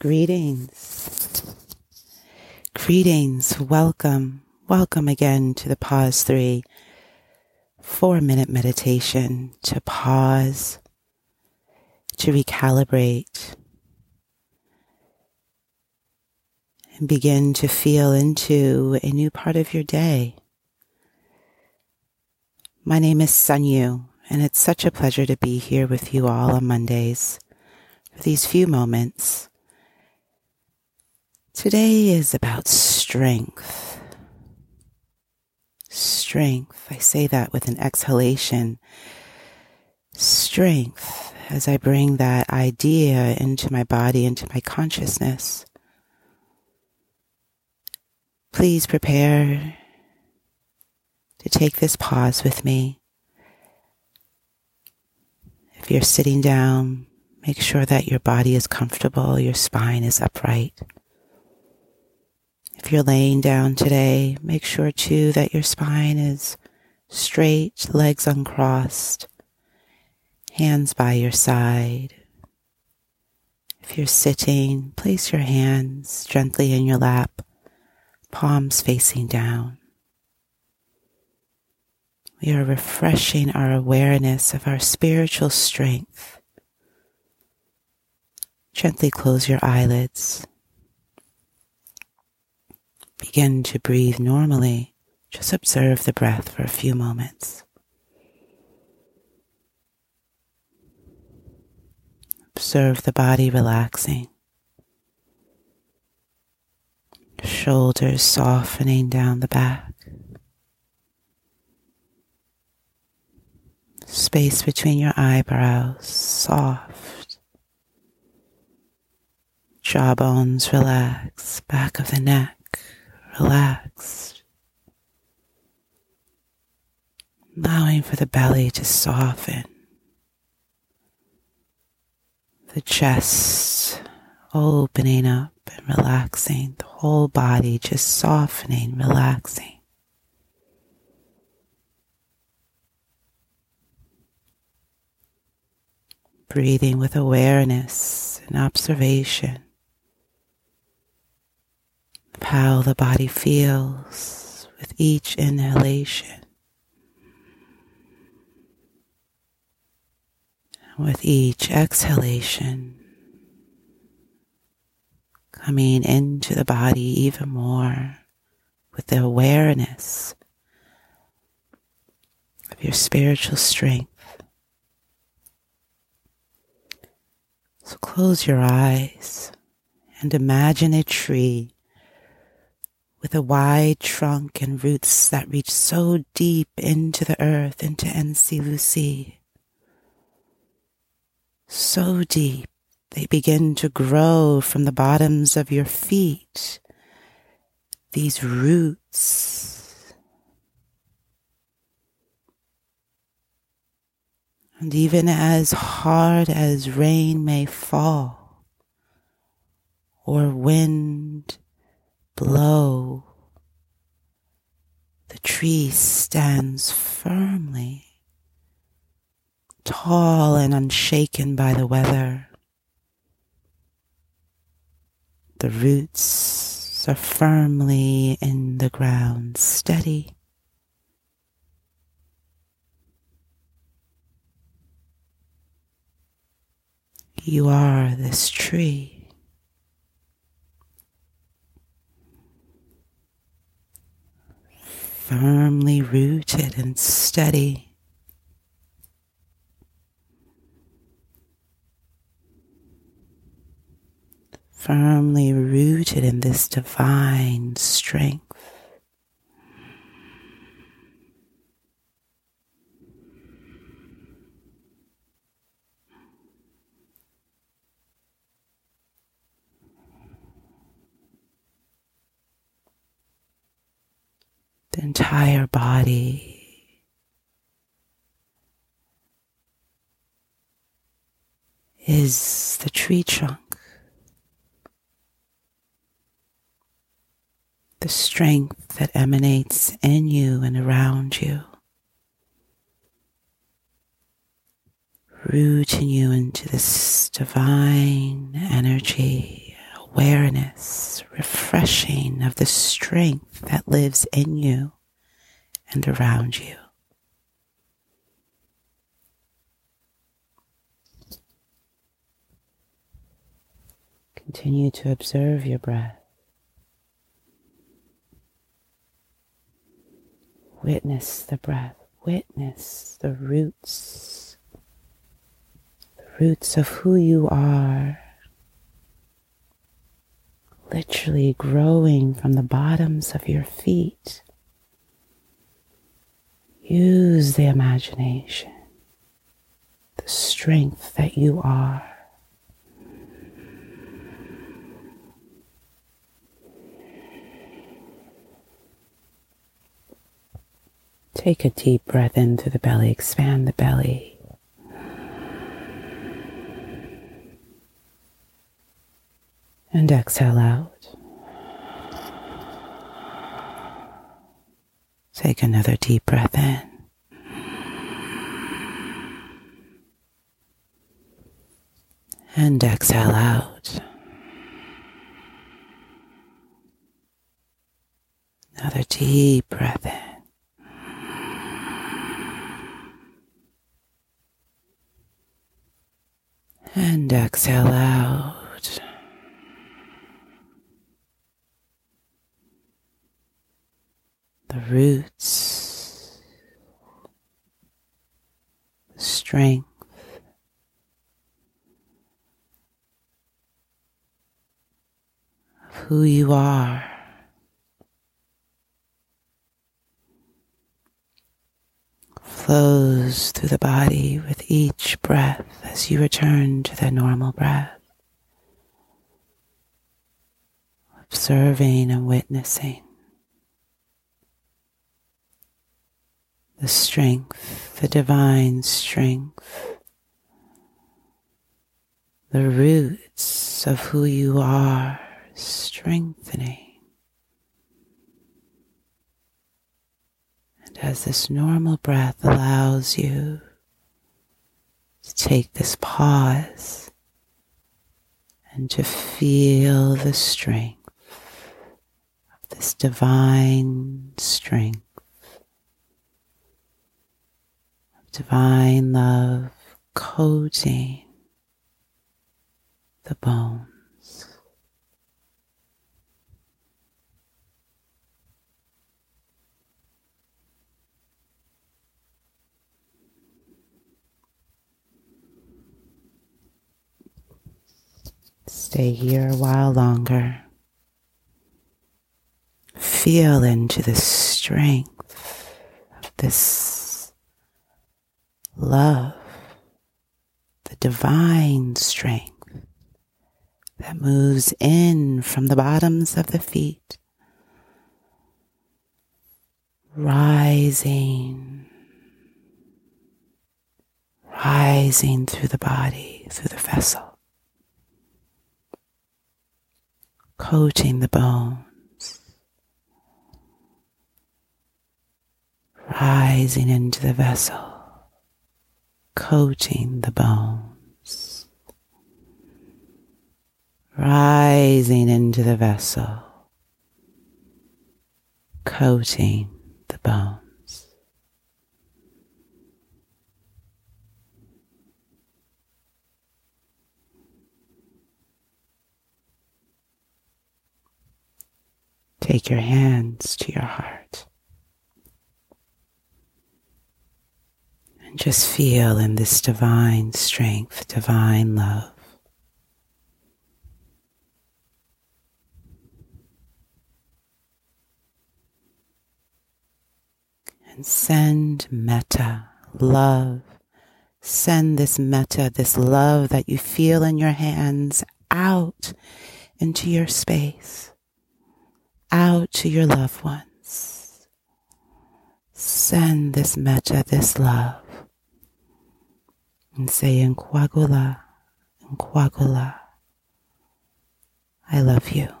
Greetings. Greetings. Welcome. Welcome again to the Pause 3 four minute meditation to pause, to recalibrate, and begin to feel into a new part of your day. My name is Sun Yu, and it's such a pleasure to be here with you all on Mondays for these few moments Today is about strength. Strength. I say that with an exhalation. Strength as I bring that idea into my body, into my consciousness. Please prepare to take this pause with me. If you're sitting down, make sure that your body is comfortable, your spine is upright. You're laying down today, make sure too that your spine is straight, legs uncrossed, hands by your side. If you're sitting, place your hands gently in your lap, palms facing down. We are refreshing our awareness of our spiritual strength. Gently close your eyelids. Begin to breathe normally. Just observe the breath for a few moments. Observe the body relaxing. Shoulders softening down the back. Space between your eyebrows soft. Jawbones relax. Back of the neck relaxed, allowing for the belly to soften, the chest opening up and relaxing, the whole body just softening, relaxing. Breathing with awareness and observation how the body feels with each inhalation. With each exhalation, coming into the body even more with the awareness of your spiritual strength. So close your eyes and imagine a tree with a wide trunk and roots that reach so deep into the earth, into NC Lucy. So deep, they begin to grow from the bottoms of your feet. These roots. And even as hard as rain may fall, or wind blow. The tree stands firmly, tall and unshaken by the weather. The roots are firmly in the ground, steady. You are this tree. Firmly rooted and steady. Firmly rooted in this divine strength. the entire body. Is the tree trunk. The strength that emanates in you and around you. Rooting you into this divine energy, awareness, refreshing of the strength that lives in you and around you. Continue to observe your breath. Witness the breath. Witness the roots. The roots of who you are. Literally growing from the bottoms of your feet. Use the imagination, the strength that you are. Take a deep breath into the belly, expand the belly. And exhale out. Take another deep breath in. And exhale out. Another deep breath in. And exhale out. The roots, strength, of who you are. flows through the body with each breath as you return to the normal breath. Observing and witnessing the strength, the divine strength, the roots of who you are strengthening. And as this normal breath allows you to take this pause and to feel the strength of this divine strength, of divine love coating the bone. Stay here a while longer. Feel into the strength of this love, the divine strength that moves in from the bottoms of the feet, rising, rising through the body, through the vessel. coating the bones, rising into the vessel, coating the bones, rising into the vessel, coating the bones. Take your hands to your heart. And just feel in this divine strength, divine love. And send metta, love. Send this metta, this love that you feel in your hands out into your space out to your loved ones. Send this metta, this love, and say nkwagala, I love you.